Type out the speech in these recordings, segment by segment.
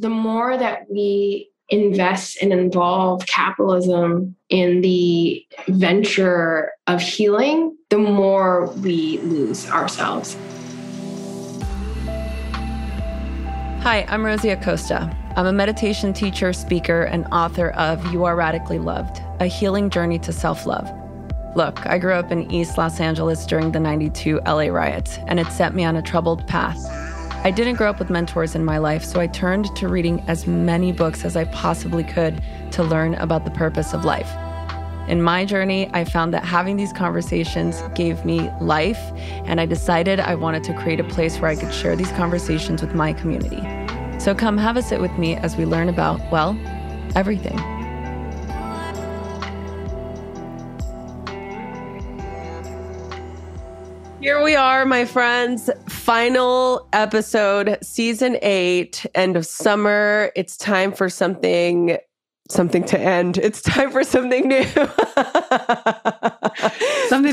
the more that we invest and involve capitalism in the venture of healing, the more we lose ourselves. Hi, I'm Rosie Acosta. I'm a meditation teacher, speaker, and author of You Are Radically Loved, a healing journey to self love. Look, I grew up in East Los Angeles during the 92 LA riots, and it set me on a troubled path. I didn't grow up with mentors in my life, so I turned to reading as many books as I possibly could to learn about the purpose of life. In my journey, I found that having these conversations gave me life, and I decided I wanted to create a place where I could share these conversations with my community. So come have a sit with me as we learn about, well, everything. Here we are, my friends. Final episode, season eight, end of summer. It's time for something something to end. It's time for something new. something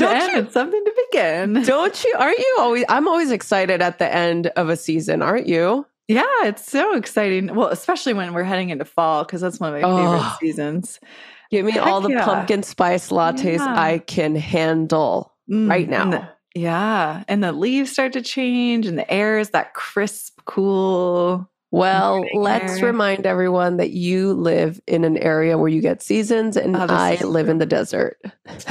don't to end, you, something to begin. Don't you? Aren't you always? I'm always excited at the end of a season, aren't you? Yeah, it's so exciting. Well, especially when we're heading into fall, because that's one of my oh, favorite seasons. Give me Heck all the yeah. pumpkin spice lattes yeah. I can handle mm, right now. Yeah. And the leaves start to change and the air is that crisp, cool. Well, let's air. remind everyone that you live in an area where you get seasons and oh, I live true. in the desert.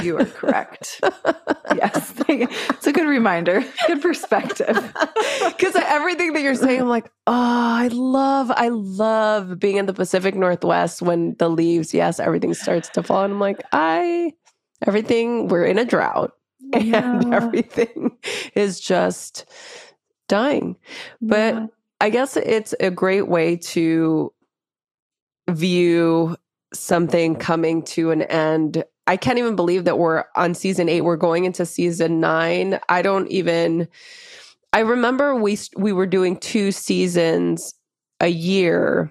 You are correct. yes. It's a good reminder. Good perspective. Because everything that you're saying, I'm like, oh, I love, I love being in the Pacific Northwest when the leaves, yes, everything starts to fall. And I'm like, I, everything, we're in a drought yeah. and everything is just dying. But yeah. I guess it's a great way to view something coming to an end. I can't even believe that we're on season 8. We're going into season 9. I don't even I remember we we were doing two seasons a year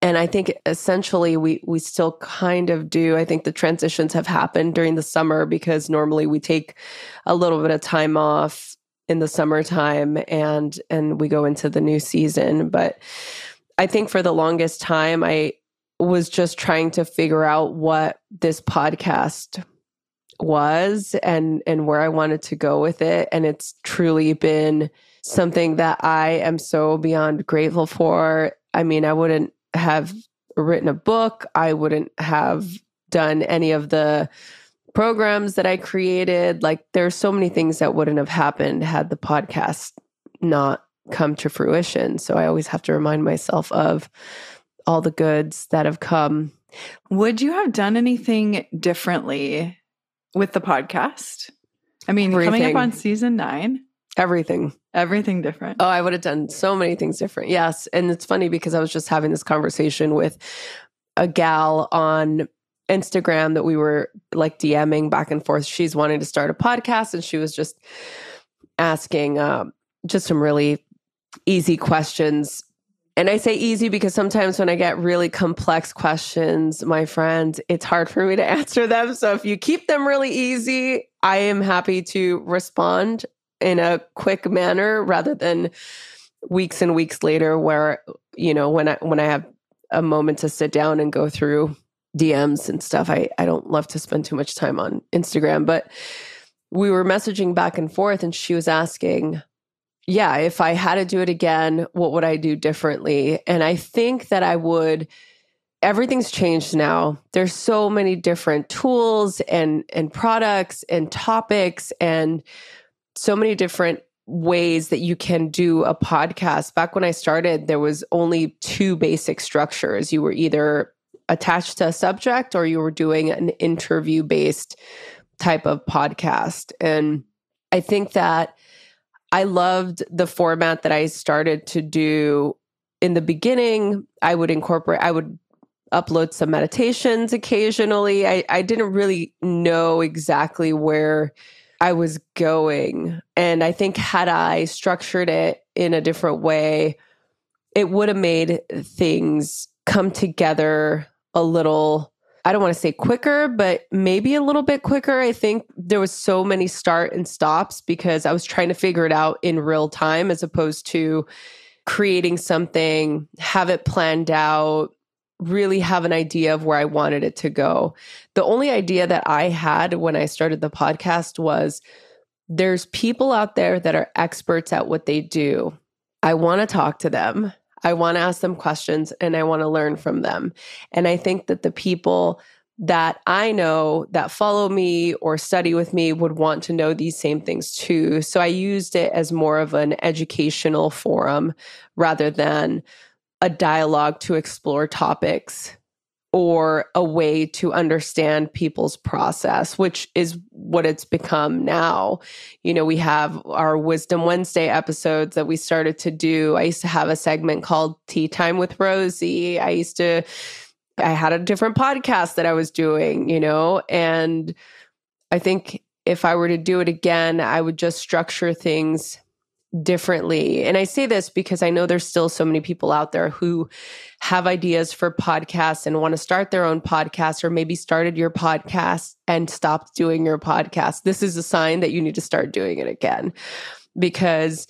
and I think essentially we we still kind of do. I think the transitions have happened during the summer because normally we take a little bit of time off in the summertime and and we go into the new season. But I think for the longest time I was just trying to figure out what this podcast was and and where I wanted to go with it and it's truly been something that I am so beyond grateful for. I mean, I wouldn't have written a book. I wouldn't have done any of the programs that I created. Like there's so many things that wouldn't have happened had the podcast not come to fruition. So I always have to remind myself of all the goods that have come. Would you have done anything differently with the podcast? I mean, Everything. coming up on season nine. Everything. Everything different. Oh, I would have done so many things different. Yes. And it's funny because I was just having this conversation with a gal on Instagram that we were like DMing back and forth. She's wanting to start a podcast and she was just asking um, just some really easy questions. And I say easy because sometimes when I get really complex questions, my friends, it's hard for me to answer them. So if you keep them really easy, I am happy to respond in a quick manner rather than weeks and weeks later where you know when i when i have a moment to sit down and go through dms and stuff i i don't love to spend too much time on instagram. But we were messaging back and forth and she was asking yeah if i had to do it again what would i do differently? And i think that i would everything's changed now. There's so many different tools and and products and topics and so many different ways that you can do a podcast. Back when I started, there was only two basic structures. You were either attached to a subject or you were doing an interview based type of podcast. And I think that I loved the format that I started to do in the beginning. I would incorporate, I would upload some meditations occasionally. I, I didn't really know exactly where I was going. And I think had I structured it in a different way, it would have made things come together a little I don't want to say quicker, but maybe a little bit quicker. I think there was so many start and stops because I was trying to figure it out in real time as opposed to creating something, have it planned out, really have an idea of where I wanted it to go. The only idea that I had when I started the podcast was there's people out there that are experts at what they do. I want to talk to them. I want to ask them questions and I want to learn from them. And I think that the people that I know that follow me or study with me would want to know these same things too. So I used it as more of an educational forum rather than a dialogue to explore topics or a way to understand people's process, which is what it's become now. You know, we have our Wisdom Wednesday episodes that we started to do. I used to have a segment called Tea Time with Rosie. I used to, I had a different podcast that I was doing, you know, and I think if I were to do it again, I would just structure things differently. And I say this because I know there's still so many people out there who have ideas for podcasts and want to start their own podcast or maybe started your podcast and stopped doing your podcast. This is a sign that you need to start doing it again because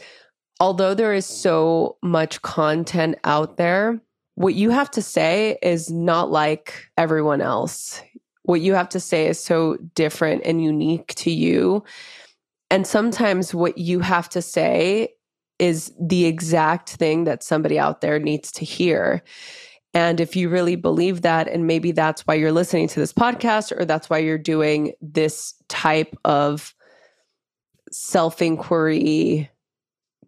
although there is so much content out there, what you have to say is not like everyone else. What you have to say is so different and unique to you and sometimes what you have to say is the exact thing that somebody out there needs to hear. And if you really believe that, and maybe that's why you're listening to this podcast, or that's why you're doing this type of self inquiry,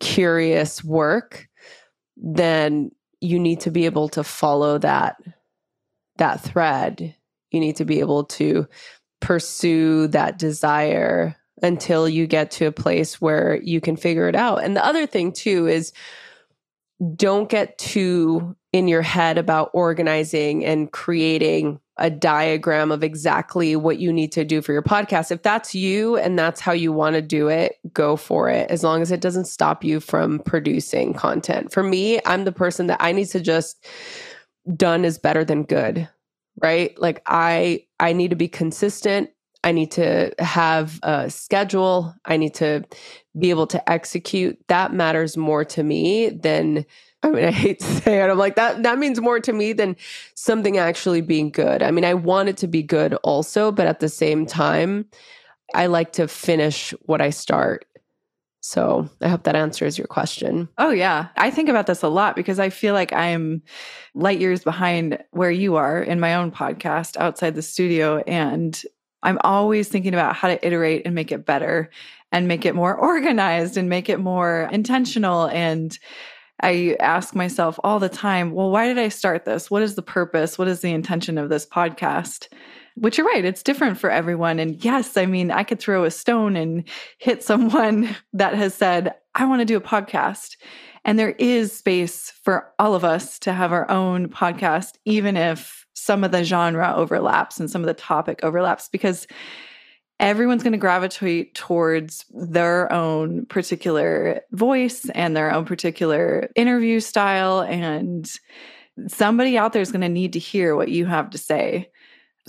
curious work, then you need to be able to follow that that thread you need to be able to pursue that desire until you get to a place where you can figure it out. And the other thing, too, is don't get too in your head about organizing and creating a diagram of exactly what you need to do for your podcast. If that's you and that's how you want to do it, go for it, as long as it doesn't stop you from producing content. For me, I'm the person that I need to just done is better than good right like i i need to be consistent I need to have a schedule. I need to be able to execute. That matters more to me than I mean, I hate to say it. I'm like that that means more to me than something actually being good. I mean, I want it to be good also, but at the same time, I like to finish what I start. So I hope that answers your question. Oh, yeah. I think about this a lot because I feel like I'm light years behind where you are in my own podcast outside the studio. And I'm always thinking about how to iterate and make it better and make it more organized and make it more intentional. And I ask myself all the time, well, why did I start this? What is the purpose? What is the intention of this podcast? Which you're right, it's different for everyone. And yes, I mean, I could throw a stone and hit someone that has said, I want to do a podcast. And there is space for all of us to have our own podcast, even if some of the genre overlaps and some of the topic overlaps because everyone's going to gravitate towards their own particular voice and their own particular interview style and somebody out there is going to need to hear what you have to say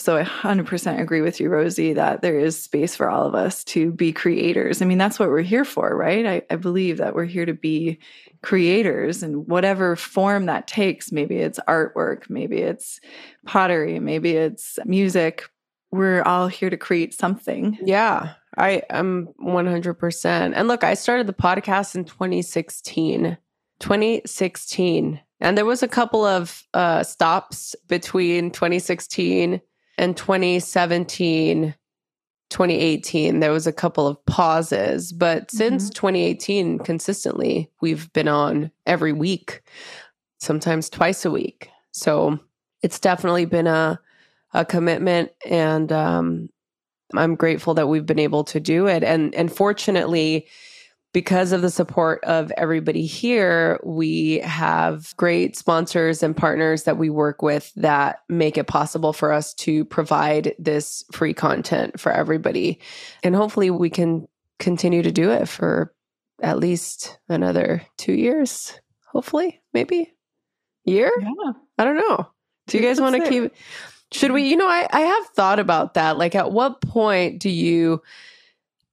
so I 100% agree with you, Rosie, that there is space for all of us to be creators. I mean, that's what we're here for, right? I, I believe that we're here to be creators and whatever form that takes. Maybe it's artwork, maybe it's pottery, maybe it's music. We're all here to create something. Yeah, I am 100%. And look, I started the podcast in 2016. 2016. And there was a couple of uh, stops between 2016 and 2017 2018 there was a couple of pauses. But mm-hmm. since 2018 consistently we've been on every week sometimes twice a week. So it's definitely been a a commitment and um, i'm grateful that we've been able to do it. And and fortunately because of the support of everybody here, we have great sponsors and partners that we work with that make it possible for us to provide this free content for everybody. And hopefully, we can continue to do it for at least another two years. Hopefully, maybe year. Yeah. I don't know. Do you guys want to keep? Should we? You know, I I have thought about that. Like, at what point do you?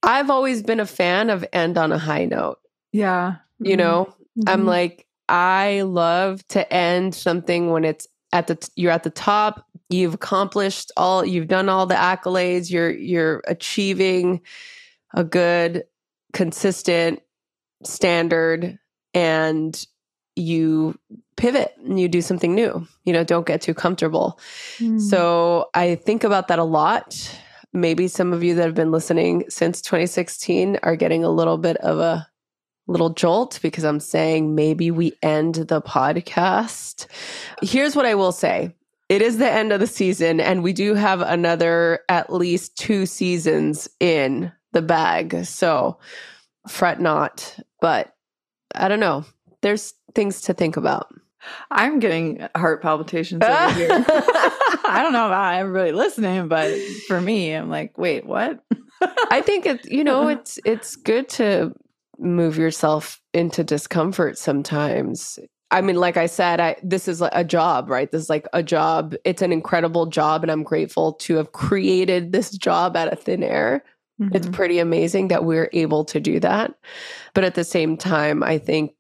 I've always been a fan of end on a high note. Yeah. You know, mm-hmm. I'm like, I love to end something when it's at the t- you're at the top, you've accomplished all you've done all the accolades, you're you're achieving a good consistent standard and you pivot and you do something new. You know, don't get too comfortable. Mm. So I think about that a lot. Maybe some of you that have been listening since 2016 are getting a little bit of a little jolt because I'm saying maybe we end the podcast. Here's what I will say. It is the end of the season, and we do have another at least two seasons in the bag. So fret not. But I don't know. There's things to think about. I'm getting heart palpitations over here. I don't know about everybody listening, but for me, I'm like, wait, what? I think it's you know it's it's good to move yourself into discomfort sometimes. I mean, like I said, I this is a job, right? This is like a job. It's an incredible job, and I'm grateful to have created this job out of thin air. Mm-hmm. It's pretty amazing that we're able to do that. But at the same time, I think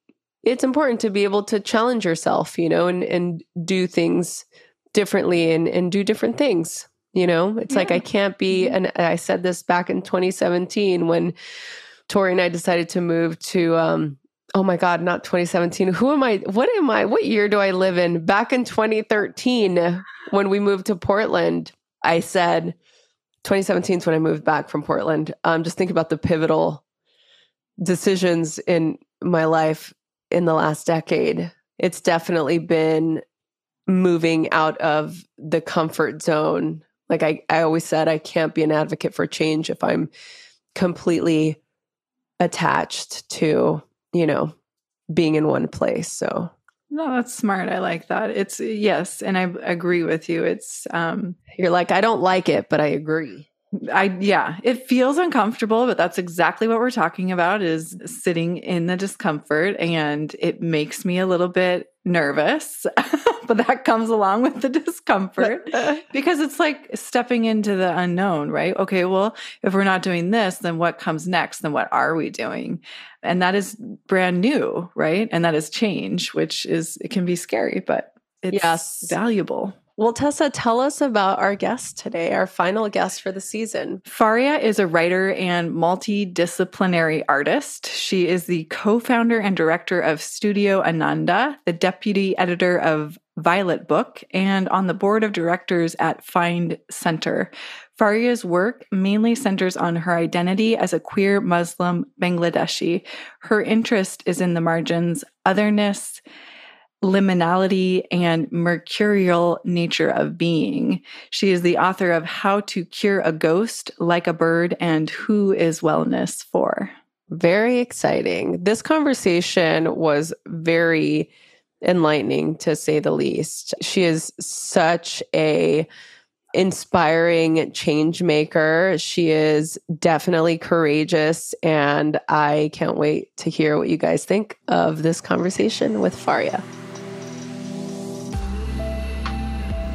it's important to be able to challenge yourself, you know, and and do things differently and and do different things. You know, it's yeah. like I can't be, mm-hmm. and I said this back in 2017 when Tori and I decided to move to um, oh my god not 2017 who am i what am i what year do i live in back in 2013 when we moved to portland i said 2017 is when i moved back from portland um, just think about the pivotal decisions in my life in the last decade it's definitely been moving out of the comfort zone like I, I always said i can't be an advocate for change if i'm completely attached to you know, being in one place. So no, that's smart. I like that. It's yes, and I agree with you. It's um you're like I don't like it, but I agree. I yeah, it feels uncomfortable, but that's exactly what we're talking about is sitting in the discomfort and it makes me a little bit nervous. but that comes along with the discomfort because it's like stepping into the unknown, right? Okay, well, if we're not doing this, then what comes next? Then what are we doing? And that is brand new, right? And that is change, which is it can be scary, but it's yes. valuable. Well, Tessa, tell us about our guest today, our final guest for the season. Fariha is a writer and multidisciplinary artist. She is the co founder and director of Studio Ananda, the deputy editor of Violet Book, and on the board of directors at Find Center. Fariha's work mainly centers on her identity as a queer Muslim Bangladeshi. Her interest is in the margins, otherness, liminality and mercurial nature of being. She is the author of How to Cure a Ghost Like a Bird and Who is Wellness For. Very exciting. This conversation was very enlightening to say the least. She is such a inspiring change maker. She is definitely courageous and I can't wait to hear what you guys think of this conversation with Fariha.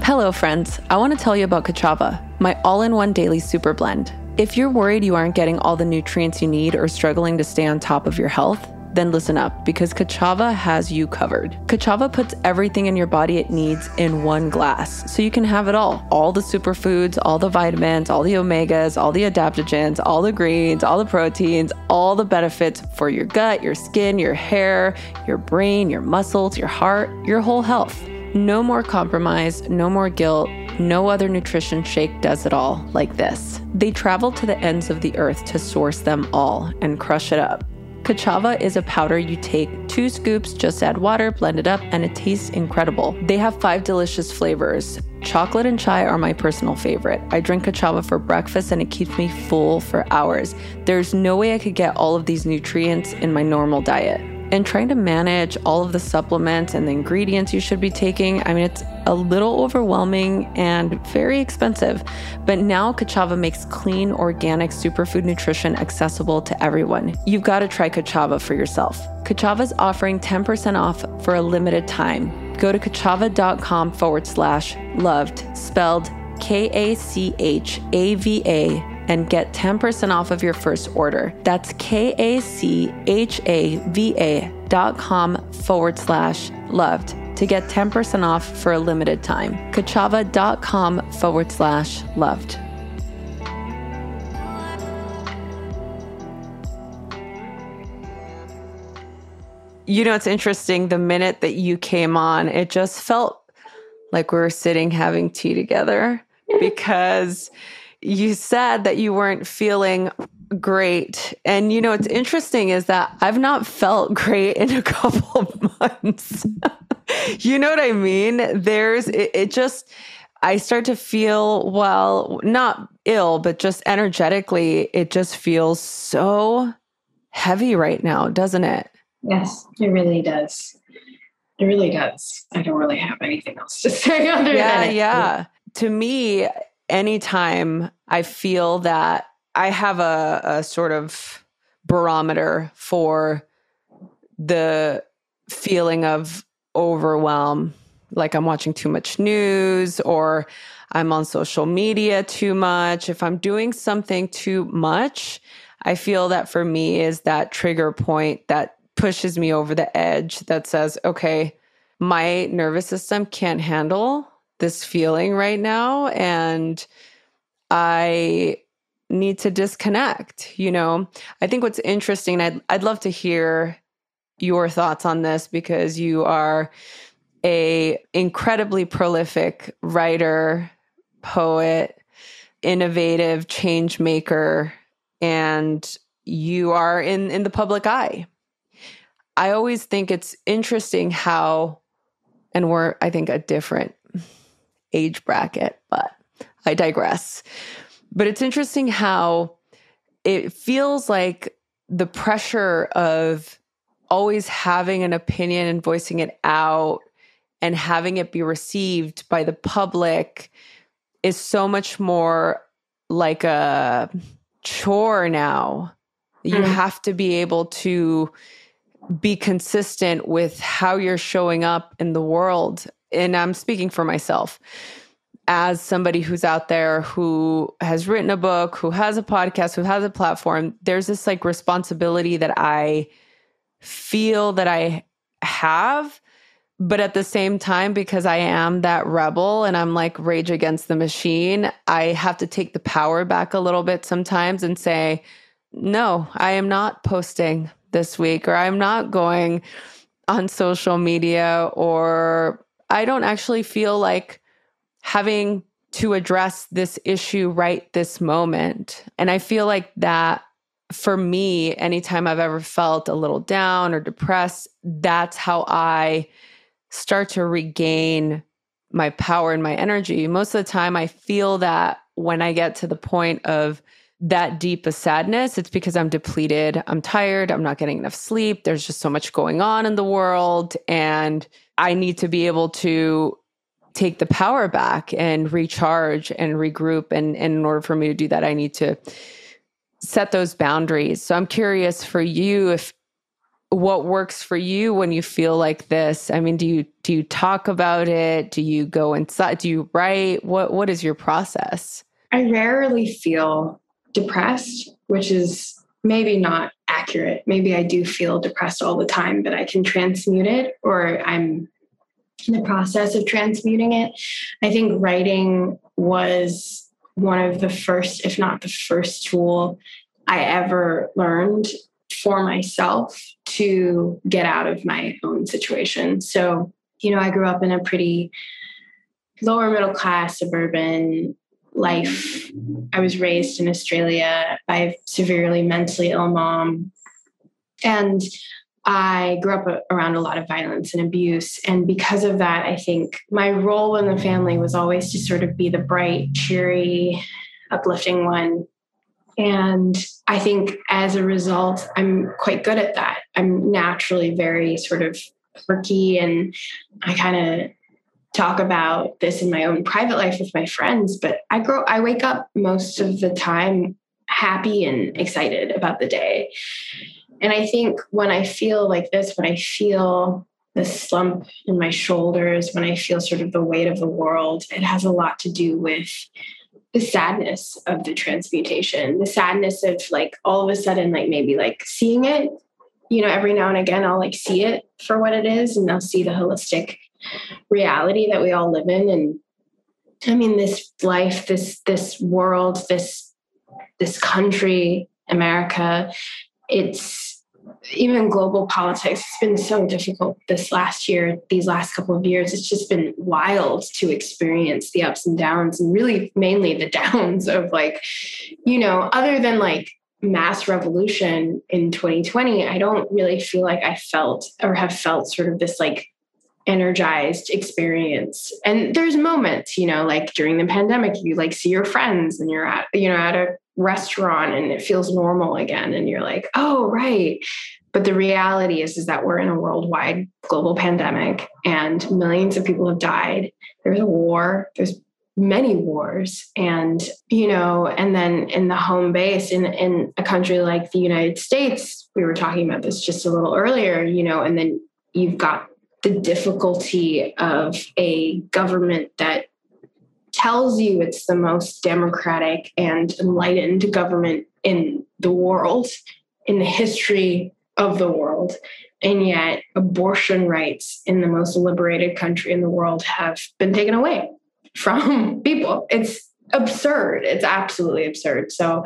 Hello, friends. I want to tell you about Ka'Chava, my all in one daily super blend. If you're worried you aren't getting all the nutrients you need or struggling to stay on top of your health, then listen up because Ka'Chava has you covered. Ka'Chava puts everything in your body it needs in one glass, so you can have it all all the superfoods, all the vitamins, all the omegas, all the adaptogens, all the greens, all the proteins, all the benefits for your gut, your skin, your hair, your brain, your muscles, your heart, your whole health. No more compromise, no more guilt. No other nutrition shake does it all like this. They travel to the ends of the earth to source them all and crush it up. Ka'Chava is a powder you take two scoops, just add water, blend it up, and it tastes incredible. They have five delicious flavors. Chocolate and chai are my personal favorite. I drink Ka'Chava for breakfast and it keeps me full for hours. There's no way I could get all of these nutrients in my normal diet and trying to manage all of the supplements and the ingredients you should be taking, I mean, it's a little overwhelming and very expensive. But now Ka'Chava makes clean, organic superfood nutrition accessible to everyone. You've got to try Ka'Chava for yourself. Ka'Chava is offering 10% off for a limited time. Go to kachava.com forward slash loved, spelled K A C H A V A and get 10% off of your first order. That's K A C H A V A dot com forward slash loved to get 10% off for a limited time. Kachava.com forward slash loved. You know, it's interesting. The minute that you came on, it just felt like we were sitting having tea together because you said that you weren't feeling great. And you know, what's interesting is that I've not felt great in a couple of months. you know what I mean? There's, it, it, just, I start to feel, well, not ill, but just energetically, it just feels so heavy right now, doesn't it? Yes, it really does. It really does. I don't really have anything else to say other yeah, than it. Yeah. To me, anytime I feel that I have a, a sort of barometer for the feeling of overwhelm, like I'm watching too much news or I'm on social media too much. If I'm doing something too much, I feel that for me is that trigger point that pushes me over the edge that says, okay, my nervous system can't handle this feeling right now. And I need to disconnect, you know? I think what's interesting, I'd, I'd love to hear your thoughts on this because you are a incredibly prolific writer, poet, innovative change maker, and you are in, in the public eye. I always think it's interesting how, and we're, I think, a different age bracket, but I digress. But it's interesting how it feels like the pressure of always having an opinion and voicing it out and having it be received by the public is so much more like a chore now. You mm. have to be able to be consistent with how you're showing up in the world. And I'm speaking for myself as somebody who's out there who has written a book, who has a podcast, who has a platform, there's this like responsibility that I feel that I have. But at the same time, because I am that rebel and I'm like rage against the machine, I have to take the power back a little bit sometimes and say, no, I am not posting this week, or I'm not going on social media, or I don't actually feel like having to address this issue right this moment. And I feel like that for me, anytime I've ever felt a little down or depressed, that's how I start to regain my power and my energy. Most of the time, I feel that when I get to the point of that deep a sadness, it's because I'm depleted. I'm tired. I'm not getting enough sleep. There's just so much going on in the world. And I need to be able to take the power back and recharge and regroup. And, and in order for me to do that, I need to set those boundaries. So I'm curious for you if what works for you when you feel like this. I mean, do you do you talk about it? Do you go inside? Do you write? What what is your process? I rarely feel depressed, which is maybe not accurate. Maybe I do feel depressed all the time, but I can transmute it or I'm in the process of transmuting it. I think writing was one of the first, if not the first tool I ever learned for myself to get out of my own situation. So, you know, I grew up in a pretty lower middle class suburban life. I was raised in Australia by a severely mentally ill mom. And I grew up around a lot of violence and abuse. And because of that, I think my role in the family was always to sort of be the bright, cheery, uplifting one. And I think as a result, I'm quite good at that. I'm naturally very sort of quirky and I kind of talk about this in my own private life with my friends, but I grow I wake up most of the time happy and excited about the day. And I think when I feel like this, when I feel the slump in my shoulders, when I feel sort of the weight of the world, it has a lot to do with the sadness of the transmutation, the sadness of like all of a sudden, like maybe like seeing it you know, every now and again, I'll like see it for what it is and I'll see the holistic reality that we all live in. And I mean, this life, this, this world, this, this country, America, it's even global politics. It's been so difficult this last year, these last couple of years. It's just been wild to experience the ups and downs and really mainly the downs of like, you know, other than like mass revolution in 2020, I don't really feel like I felt or have felt sort of this like energized experience. And there's moments, you know, like during the pandemic, you like see your friends and you're at, you know, at a restaurant and it feels normal again. And you're like, oh, right. But the reality is, is that we're in a worldwide global pandemic and millions of people have died. There's a war. There's many wars and you know and then in the home base in in a country like the united states we were talking about this just a little earlier you know and then you've got the difficulty of a government that tells you it's the most democratic and enlightened government in the world in the history of the world and yet abortion rights in the most liberated country in the world have been taken away from people. It's absurd. It's absolutely absurd. So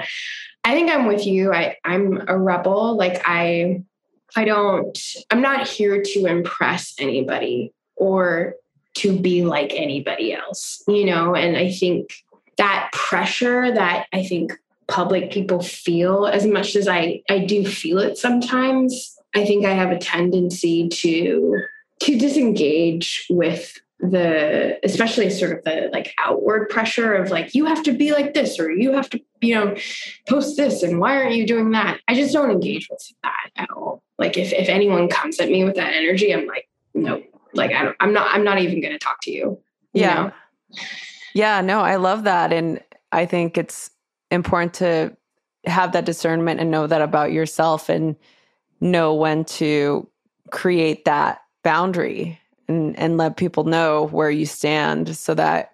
I think I'm with you. I, I'm a rebel. Like I I don't I'm not here to impress anybody or to be like anybody else, you know, and I think that pressure that I think public people feel as much as I I do feel it sometimes, I think I have a tendency to to disengage with the especially sort of the like outward pressure of like you have to be like this or you have to you know post this and why aren't you doing that? I just don't engage with that at all like if, if anyone comes at me with that energy i'm like no like I i'm not i'm not even going to talk to you, you yeah. know? yeah no i love that. And i think it's important to have that discernment and know that about yourself and know when to create that boundary and and let people know where you stand so that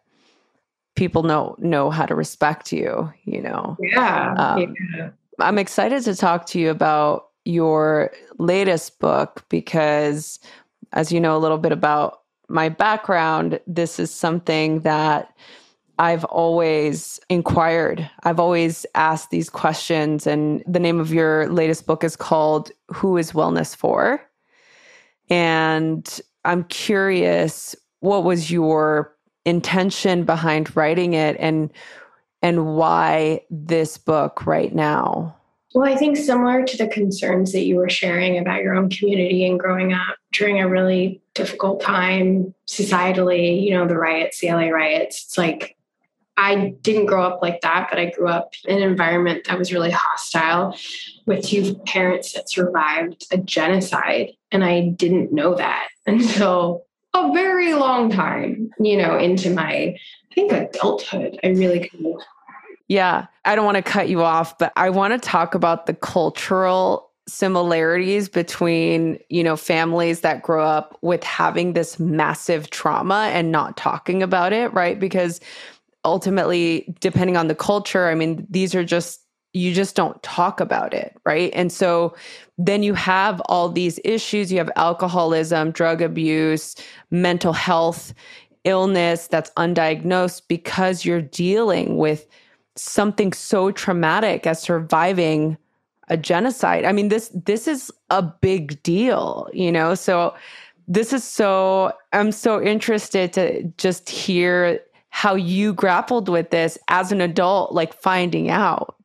people know know how to respect you you know? Yeah, um, yeah. i'm excited to talk to you about your latest book because as you know a little bit about my background this is something that I've always inquired. I've always asked these questions. And the name of your latest book is called Who is Wellness For? And I'm curious what was your intention behind writing it and and why this book right now? Well, I think similar to the concerns that you were sharing about your own community and growing up during a really difficult time societally, you know, the riots, the LA riots, it's like I didn't grow up like that, but I grew up in an environment that was really hostile with two parents that survived a genocide. And I didn't know that until a very long time, you know, into my, I think, adulthood. I really of. Yeah. I don't want to cut you off, but I want to talk about the cultural similarities between you know families that grow up with having this massive trauma and not talking about it right because ultimately depending on the culture i mean these are just you just don't talk about it right and so then you have all these issues you have alcoholism drug abuse mental health illness that's undiagnosed because you're dealing with something so traumatic as surviving a genocide i mean this this is a big deal you know so this is so i'm so interested to just hear how you grappled with this as an adult, like finding out?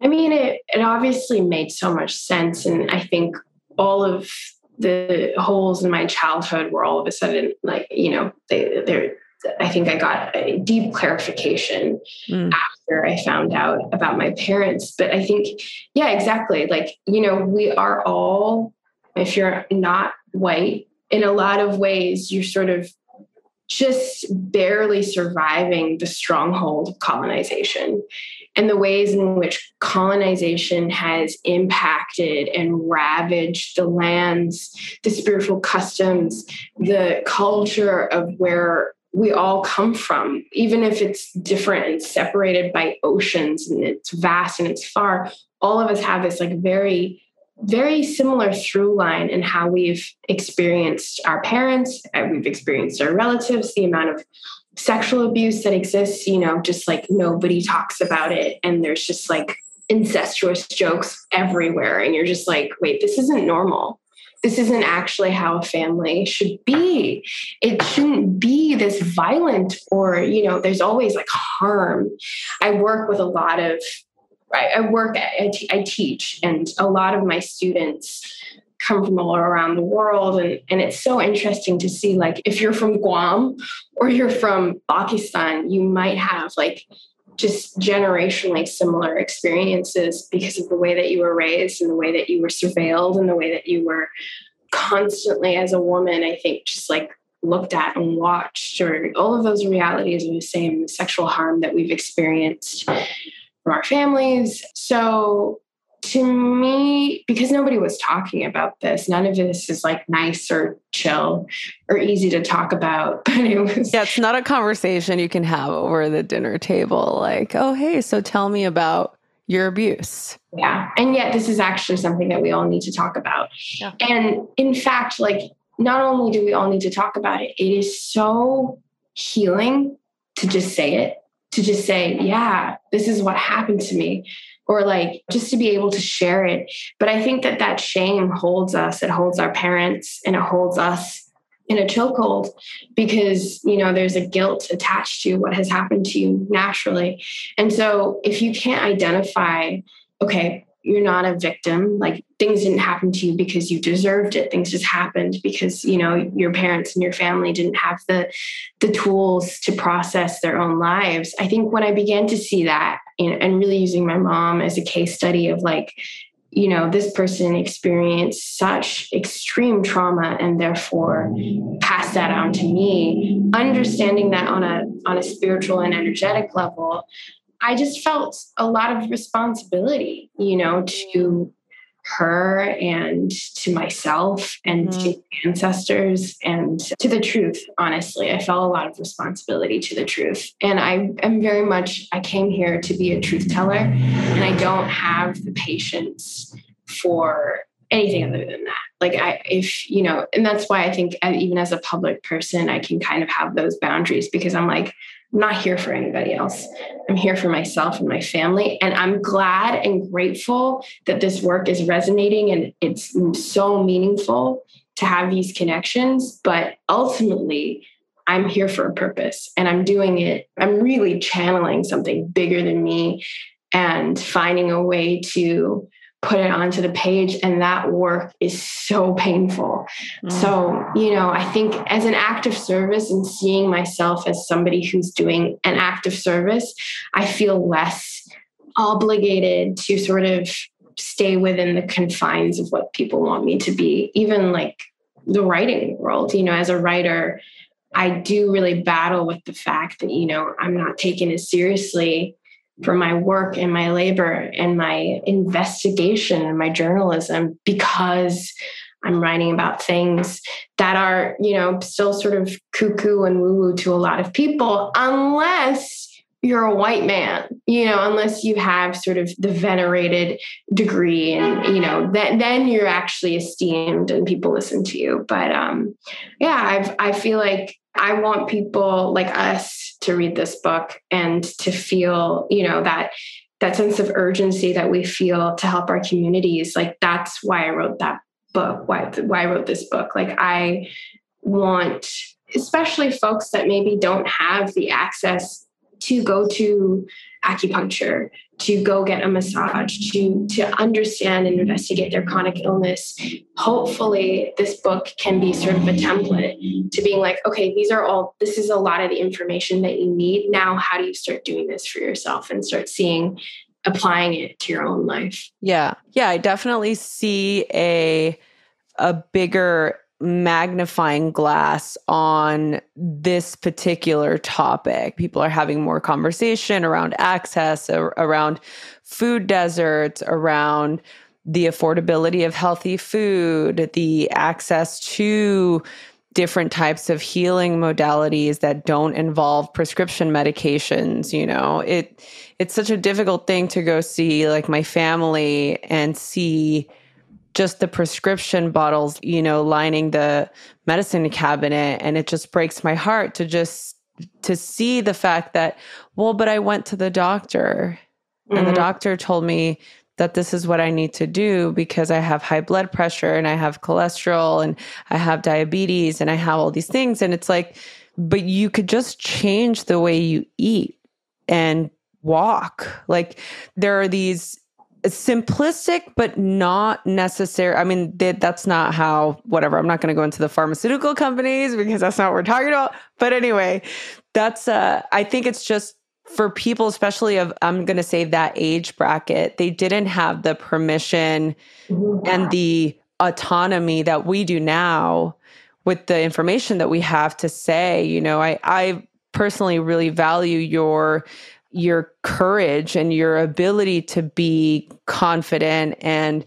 I mean, it, it obviously made so much sense. And I think all of the holes in my childhood were all of a sudden like, you know, they, they're, I think I got a deep clarification mm. after I found out about my parents. But I think, yeah, exactly. Like, you know, we are all, if you're not white, in a lot of ways, you're sort of just barely surviving the stronghold of colonization and the ways in which colonization has impacted and ravaged the lands, the spiritual customs, the culture of where we all come from, even if it's different and separated by oceans and it's vast and it's far. All of us have this like very very similar through line in how we've experienced our parents, we've experienced our relatives, the amount of sexual abuse that exists, you know, just like nobody talks about it. And there's just like incestuous jokes everywhere. And you're just like, wait, this isn't normal. This isn't actually how a family should be. It shouldn't be this violent or, you know, there's always like harm. I work with a lot of I, work, I, teach, and a lot of my students come from all around the world and, and it's so interesting to see like if you're from guam or you're from pakistan you might have like just generationally similar experiences because of the way that you were raised and the way that you were surveilled and the way that you were constantly as a woman i think just like looked at and watched or all of those realities are the same sexual harm that we've experienced from our families. So to me, because nobody was talking about this, none of this is like nice or chill or easy to talk about. But it was Yeah, it's not a conversation you can have over the dinner table, like, oh hey, so tell me about your abuse. Yeah. And yet this is actually something that we all need to talk about. Yeah. And in fact, like not only do we all need to talk about it, it is so healing to just say it to just say, yeah, this is what happened to me, or like just to be able to share it. But I think that that shame holds us, it holds our parents, and it holds us in a chokehold because you know there's a guilt attached to what has happened to you naturally and so if you can't identify okay you're not a victim. Like things didn't happen to you because you deserved it. Things just happened because you know your parents and your family didn't have the the tools to process their own lives. I think when i began to see that you know, and really using my mom as a case study of like you know this person experienced such extreme trauma and therefore passed that on to me understanding that on a on a spiritual and energetic level I just felt a lot of responsibility, you know, to her and to myself and mm-hmm. to ancestors and to the truth honestly. I felt a lot of responsibility to the truth. And i am very much i came here to be a truth teller and i don't have the patience for anything other than that. Like i if you know and that's why i think uh, even as a public person i can kind of have those boundaries because i'm like I'm not here for anybody else. I'm here for myself and my family. And I'm glad and grateful that this work is resonating and it's so meaningful to have these connections. But ultimately, I'm here for a purpose and I'm doing it. I'm really channeling something bigger than me and finding a way to put it onto the page and that work is so painful mm. so you know i think as an act of service and seeing myself as somebody who's doing an act of service i feel less obligated to sort of stay within the confines of what people want me to be even like the writing world you know as a writer i do really battle with the fact that you know i'm not taken as seriously for my work and my labor and my investigation and my journalism because I'm writing about things that are, you know, still sort of cuckoo and woo woo to a lot of people, unless you're a white man, you know, unless you have sort of the venerated degree and, you know, that then you're actually esteemed and people listen to you. But um, yeah, I've, I feel like I want people like us to read this book and to feel, you know, that that sense of urgency that we feel to help our communities. Like that's why I wrote that book, why why I wrote this book. Like I want especially folks that maybe don't have the access to go to acupuncture, to go get a massage, to, to understand and investigate their chronic illness. Hopefully, this book can be sort of a template to being like, okay, these are all, this is a lot of the information that you need. Now, how do you start doing this for yourself and start seeing, applying it to your own life? Yeah. Yeah. I definitely see a, a bigger magnifying glass on this particular topic. People are having more conversation around access, around food deserts, around the affordability of healthy food, the access to different types of healing modalities that don't involve prescription medications you know it it's such a difficult thing to go see like my family and see just the prescription bottles, you know, lining the medicine cabinet. And it just breaks my heart to just to see the fact that, well, but I went to the doctor mm-hmm. and the mm-hmm. doctor told me that this is what I need to do because I have high blood pressure and I have cholesterol and I have diabetes and I have all these things. And it's like, but you could just change the way you eat and walk. Like there are these simplistic but not necessary i mean that's not how whatever i'm not going to go into the pharmaceutical companies because that's not what we're talking about. But anyway that's uh i think it's just for people especially of i'm going to say that age bracket they didn't have the permission and the autonomy that we do now with the information that we have to say you know i i personally really value your your courage and your ability to be confident and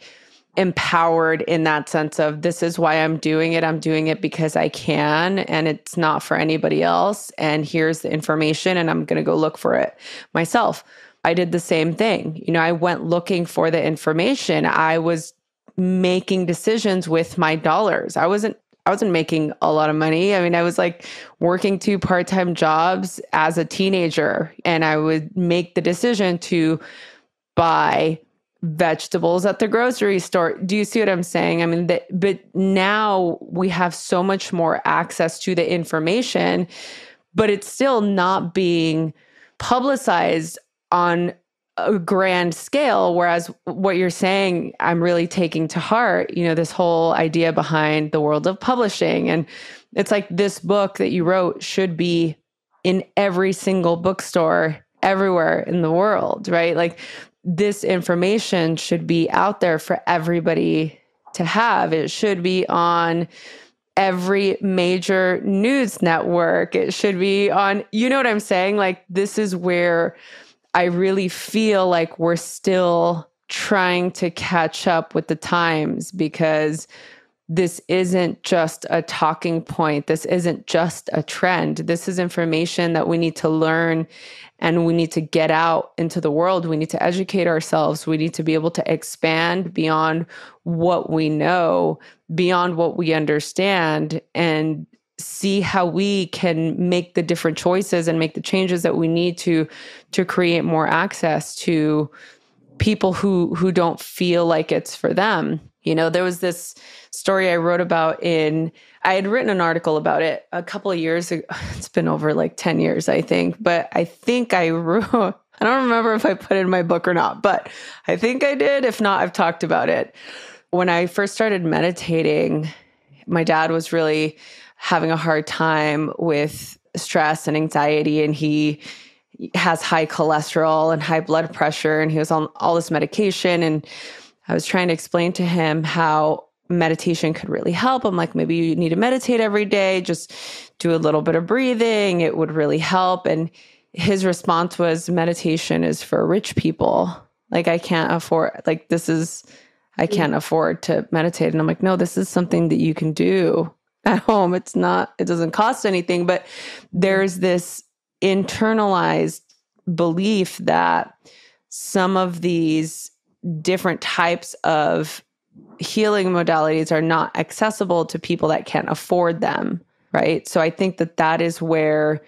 empowered in that sense of this is why I'm doing it. I'm doing it because I can and it's not for anybody else. And here's the information and I'm going to go look for it myself. I did the same thing. You know, I went looking for the information. I was making decisions with my dollars. I wasn't I wasn't making a lot of money. I mean, I was like working two part time jobs as a teenager, and I would make the decision to buy vegetables at the grocery store. Do you see what I'm saying? I mean, the, but now we have so much more access to the information, but it's still not being publicized on a grand scale whereas what you're saying i'm really taking to heart you know this whole idea behind the world of publishing. And it's like this book that you wrote should be in every single bookstore everywhere in the world right? Like this information should be out there for everybody to have. It should be on every major news network. It should be on you know what i'm saying? Like this is where I really feel like we're still trying to catch up with the times because this isn't just a talking point. This isn't just a trend. This is information that we need to learn and we need to get out into the world. We need to educate ourselves. We need to be able to expand beyond what we know, beyond what we understand, and see how we can make the different choices and make the changes that we need to to create more access to people who who don't feel like it's for them. You know there was this story i wrote about in i had written an article about it a couple of years ago it's been over like 10 years i think but i think i wrote i don't remember if i put it in my book or not but i think i did. If not i've talked about it. When i first started meditating my dad was really having a hard time with stress and anxiety and he has high cholesterol and high blood pressure and he was on all this medication and I was trying to explain to him how meditation could really help. I'm like maybe you need to meditate every day, just do a little bit of breathing, it would really help and his response was meditation is for rich people. Like I can't afford like this is I can't afford to meditate and I'm like no, this is something that you can do at home. It's not, it doesn't cost anything, but there's this internalized belief that some of these different types of healing modalities are not accessible to people that can't afford them. Right. So I think that that is where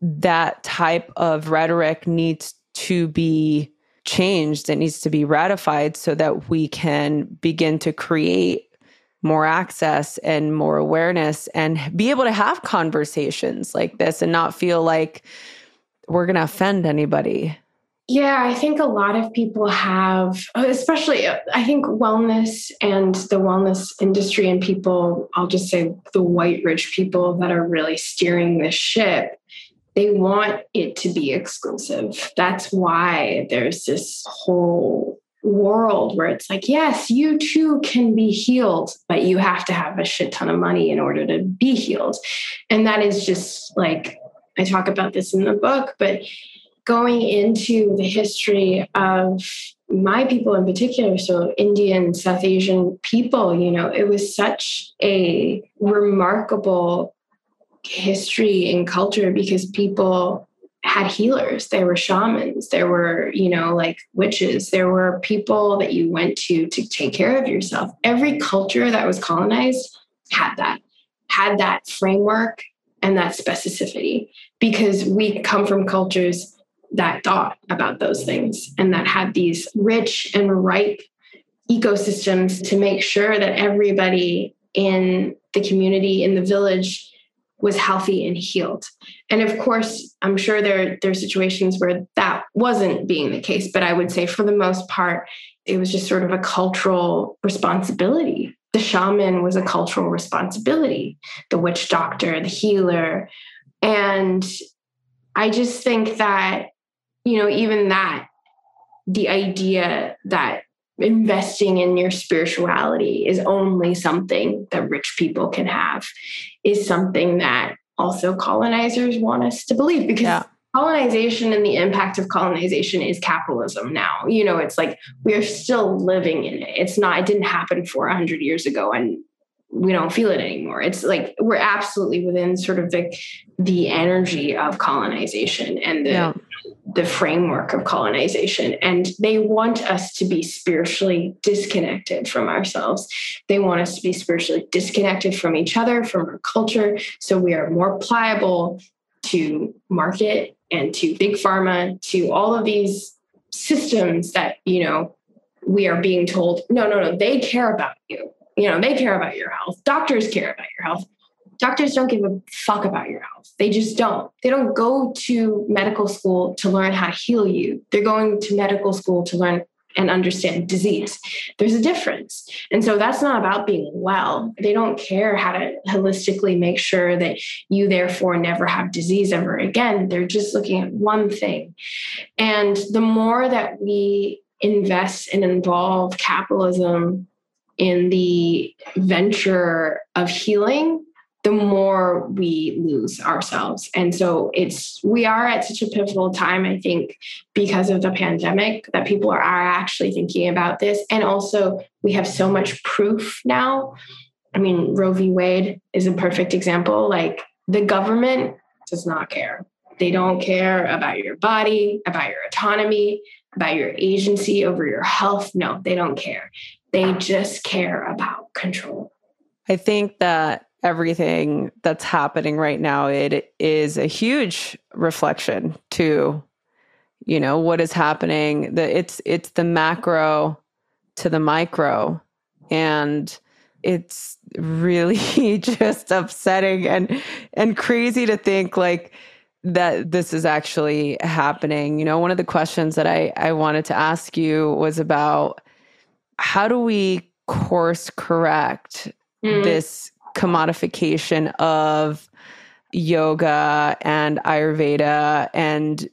that type of rhetoric needs to be changed. It needs to be ratified so that we can begin to create more access and more awareness and be able to have conversations like this and not feel like we're going to offend anybody. Yeah, I think a lot of people have, especially I think wellness and the wellness industry and people, I'll just say the white rich people that are really steering this ship, they want it to be exclusive. That's why there's this whole world where it's like, yes, you too can be healed, but you have to have a shit ton of money in order to be healed. And that is just like, I talk about this in the book, but going into the history of my people in particular, so Indian, South Asian people, you know, it was such a remarkable history and culture because people had healers. There were shamans. There were you know like witches. There were people that you went to to take care of yourself. Every culture that was colonized had that had that framework and that specificity because we come from cultures that thought about those things and that had these rich and ripe ecosystems to make sure that everybody in the community in the village was healthy and healed. And of course, I'm sure there, there are situations where that wasn't being the case, but I would say for the most part, it was just sort of a cultural responsibility. The shaman was a cultural responsibility, the witch doctor, the healer. And I just think that, you know, even that, the idea that investing in your spirituality is only something that rich people can have is something that also colonizers want us to believe because yeah. colonization and the impact of colonization is capitalism now. You know it's like we're still living in it. It's not it didn't happen 400 years ago and we don't feel it anymore. It's like we're absolutely within sort of the the energy of colonization and the yeah the framework of colonization. And they want us to be spiritually disconnected from ourselves. They want us to be spiritually disconnected from each other, from our culture. So we are more pliable to market and to big pharma, to all of these systems that, you know, we are being told, no, no, no, they care about you. You know, they care about your health. Doctors care about your health doctors don't give a fuck about your health. They just don't. They don't go to medical school to learn how to heal you. They're going to medical school to learn and understand disease. There's a difference. And so that's not about being well. They don't care how to holistically make sure that you, therefore, never have disease ever again. They're just looking at one thing. And the more that we invest and involve capitalism in the venture of healing, the more we lose ourselves. And so it's, we are at such a pivotal time, I think, because of the pandemic, that people are, actually thinking about this. And also, we have so much proof now. I mean, Roe v. Wade is a perfect example. Like, the government does not care. They don't care about your body, about your autonomy, about your agency over your health. No, they don't care. They just care about control. I think that everything that's happening right now it is a huge reflection to you know what is happening. The it's it's the macro to the micro. And it's really just upsetting and and crazy to think like that this is actually happening. You know one of the questions that i i wanted to ask you was about how do we course correct mm. this commodification of yoga and Ayurveda and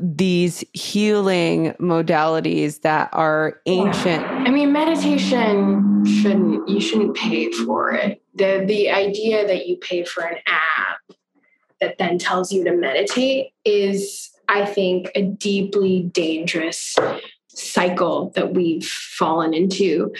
these healing modalities that are ancient. I mean, meditation shouldn't you shouldn't pay for it. The the idea that you pay for an app that then tells you to meditate is I think a deeply dangerous cycle that we've fallen into.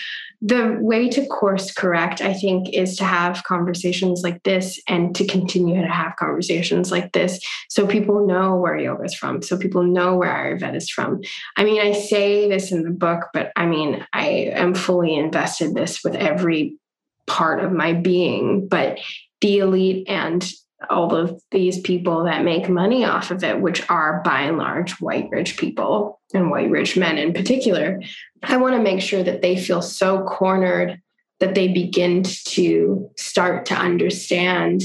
The way to course correct, I think, is to have conversations like this and to continue to have conversations like this so people know where yoga is from, so people know where Ayurveda is from. I mean, I say this in the book, but I mean, I am fully invested this with every part of my being, but the elite and all of these people that make money off of it, which are by and large white rich people and white rich men in particular, I want to make sure that they feel so cornered that they begin to start to understand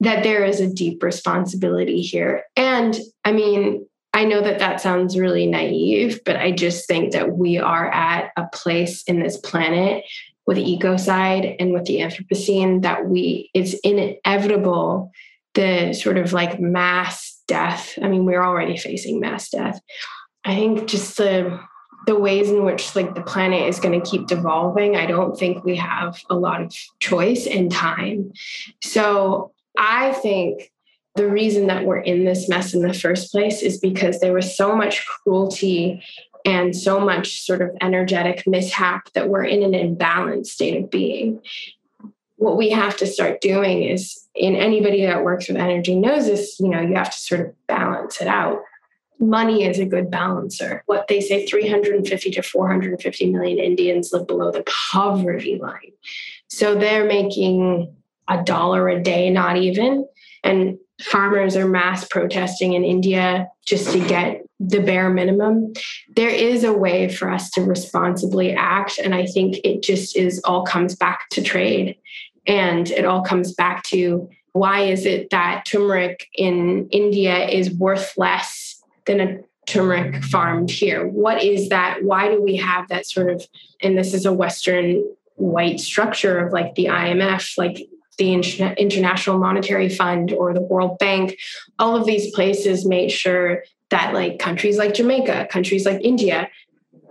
that there is a deep responsibility here. And I mean, I know that that sounds really naive, but I just think that we are at a place in this planet with the ecocide and with the Anthropocene that we it's inevitable the sort of like mass death. I mean, we're already facing mass death. I think just the the ways in which like the planet is going to keep devolving, I don't think we have a lot of choice and time. So I think the reason that we're in this mess in the first place is because there was so much cruelty and so much sort of energetic mishap that we're in an imbalanced state of being. what we have to start doing is in anybody that works with energy knows this, you know, you have to sort of balance it out. Money is a good balancer. What they say 350 to 450 million Indians live below the poverty line. So they're making a dollar a day, not even. And farmers are mass protesting in India just to get the bare minimum. There is a way for us to responsibly act. And I think it just is all comes back to trade. And it all comes back to why is it that turmeric in India is worth less than a turmeric farmed here? What is that? Why do we have that sort of, and this is a Western white structure of like the IMF, like the International Monetary Fund or the World Bank, all of these places made sure that like countries like Jamaica, countries like India,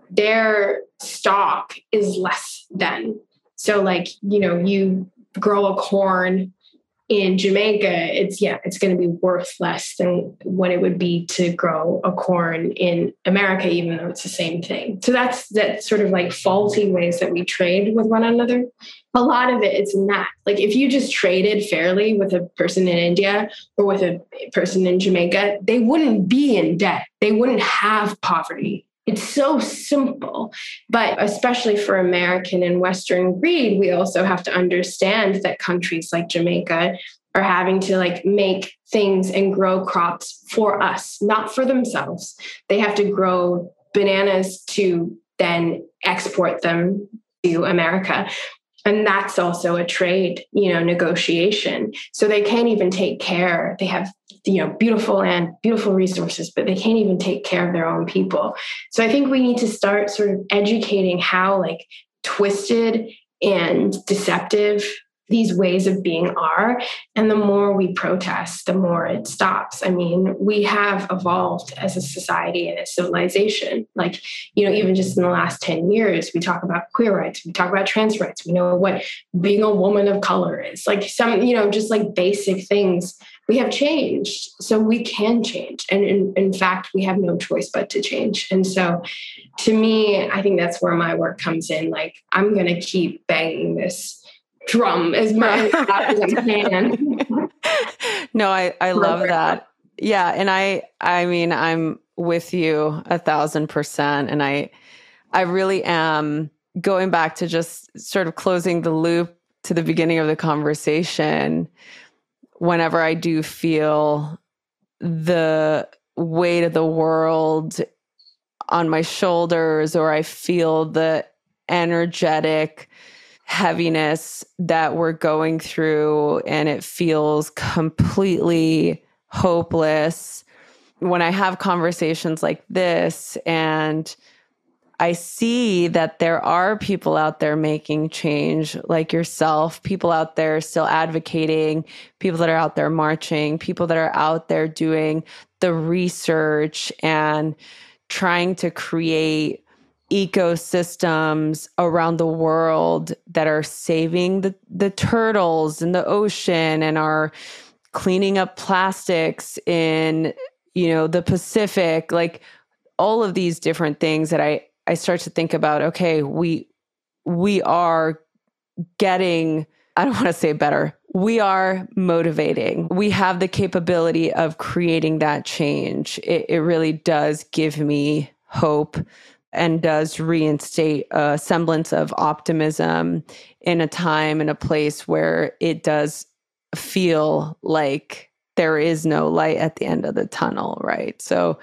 their stock is less than. So like, you know, you grow a corn in Jamaica, it's yeah, it's going to be worth less than what it would be to grow a corn in America, even though it's the same thing. So that's that sort of like faulty ways that we trade with one another. A lot of it, it's not like if you just traded fairly with a person in India or with a person in Jamaica, they wouldn't be in debt. They wouldn't have poverty it's so simple. But especially for American and Western greed, we also have to understand that countries like Jamaica are having to like make things and grow crops for us, not for themselves. They have to grow bananas to then export them to America and that's also a trade you know negotiation. So they can't even take care. They have you know beautiful land beautiful resources but they can't even take care of their own people. So i think we need to start sort of educating how like twisted and deceptive these ways of being are. And the more we protest, the more it stops. I mean, we have evolved as a society and a civilization. Like, you know, even just in the last 10 years, we talk about queer rights, we talk about trans rights, we know what being a woman of color is. Like some, you know, just like basic things. We have changed. So we can change. And in, in fact, we have no choice but to change. And so to me, I think that's where my work comes in. Like, I'm going to keep banging this drum as much as I can. no, I, I love that. Yeah. And I, I mean, I'm with you a thousand percent. And I, I really am going back to just sort of closing the loop to the beginning of the conversation. Whenever I do feel the weight of the world on my shoulders, or I feel the energetic, heaviness that we're going through and it feels completely hopeless. When I have conversations like this and I see that there are people out there making change, like yourself, people out there still advocating, people that are out there marching, people that are out there doing the research and trying to create ecosystems around the world that are saving the, the turtles in the ocean and are cleaning up plastics in you know the pacific like all of these different things that i i start to think about okay we we are getting i don't want to say better we are motivating. We have the capability of creating that change. It, it really does give me hope and does reinstate a semblance of optimism in a time and a place where it does feel like there is no light at the end of the tunnel, right? So,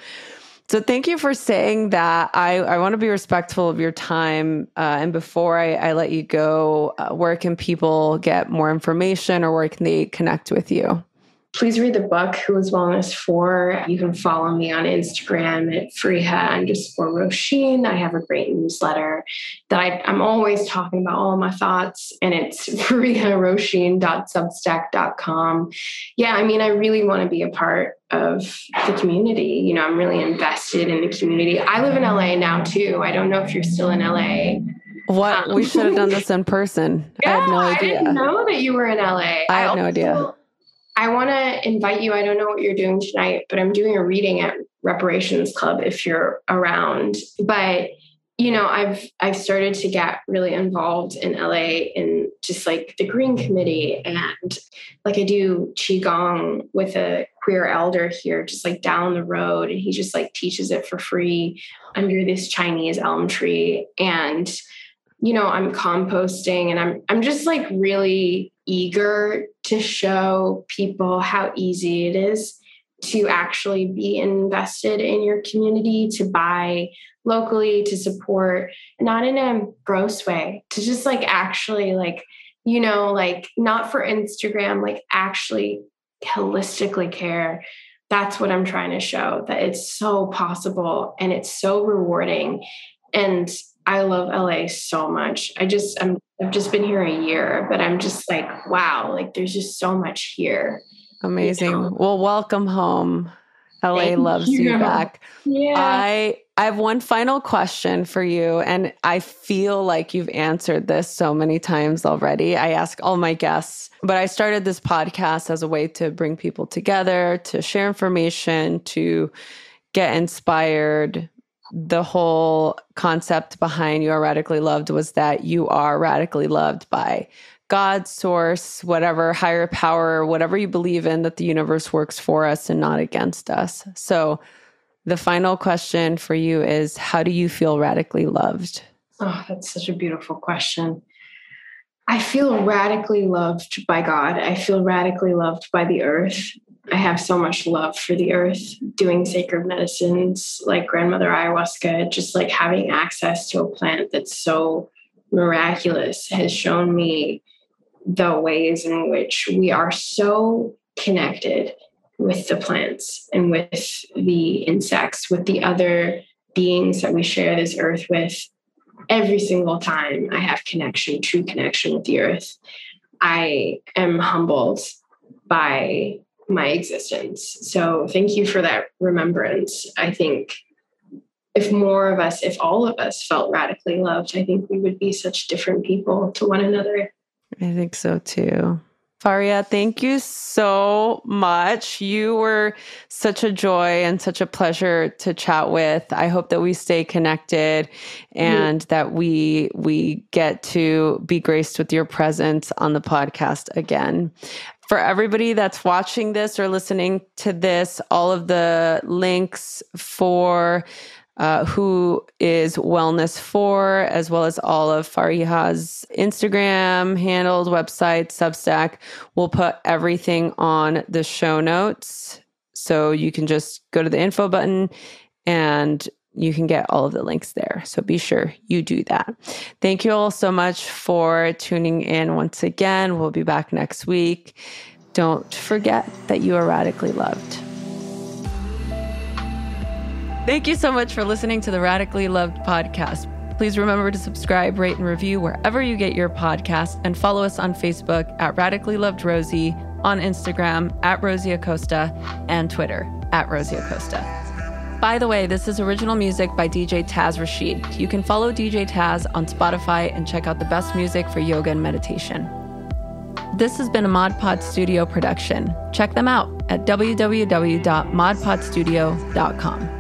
so thank you for saying that. I, I want to be respectful of your time. Uh, and before I, I, let you go, uh, where can people get more information or where can they connect with you? Please read the book Who is Wellness For. You can follow me on Instagram at Fariha underscore Roisin. I have a great newsletter that I, am always talking about all my thoughts, and it's fariharoisin.substack.com. Yeah, I mean, I really want to be a part of the community. You know, I'm really invested in the community. I live in LA now too. I don't know if you're still in LA. What um, we should have done this in person. Yeah, I had no idea. I didn't know that you were in LA. I, I had also, no idea. I want to invite you. I don't know what you're doing tonight, but I'm doing a reading at Reparations Club if you're around. But you know, I've I've started to get really involved in LA in just like the Green Committee and like I do Qigong with a queer elder here, just like down the road. And he just like teaches it for free under this Chinese elm tree. And, you know, I'm composting and I'm I'm just like really eager to show people how easy it is to actually be invested in your community, to buy locally, to support, not in a gross way, to just like actually like, you know, like not for Instagram, like actually holistically care. That's what I'm trying to show that it's so possible and it's so rewarding. And I love LA so much. I just I'm I've just been here a year, but I'm just like, wow, like there's just so much here. Amazing. You know? Well, welcome home. LA Thank loves you. you back. Yeah. I I have one final question for you and I feel like you've answered this so many times already. I ask all my guests, but I started this podcast as a way to bring people together, to share information, to get inspired. The whole concept behind you are radically loved was that you are radically loved by God, source, whatever, higher power, whatever you believe in, that the universe works for us and not against us. So, the final question for you is How do you feel radically loved? Oh, that's such a beautiful question. I feel radically loved by God. I feel radically loved by the earth. I have so much love for the earth, doing sacred medicines like grandmother ayahuasca, just like having access to a plant that's so miraculous has shown me the ways in which we are so connected with the plants and with the insects, with the other beings that we share this earth with. Every single time I have connection, true connection with the earth, I am humbled by my existence. So thank you for that remembrance. I think if more of us, if all of us felt radically loved, I think we would be such different people to one another. I think so too. Fariha, thank you so much. You were such a joy and such a pleasure to chat with. I hope that we stay connected and that we we get to be graced with your presence on the podcast again. For everybody that's watching this or listening to this, all of the links for uh, who is Wellness for, as well as all of Fariha's Instagram handles, website, Substack. We'll put everything on the show notes. So you can just go to the info button and you can get all of the links there. So be sure you do that. Thank you all so much for tuning in once again. We'll be back next week. Don't forget that you are radically loved. Thank you so much for listening to the Radically Loved podcast. Please remember to subscribe, rate, and review wherever you get your podcast, and follow us on Facebook at Radically Loved Rosie, on Instagram at Rosie Acosta, and Twitter at Rosie Acosta. By the way, this is original music by DJ Taz Rashid. You can follow DJ Taz on Spotify and check out the best music for yoga and meditation. This has been a Mod Pod Studio production. Check them out at www.modpodstudio.com.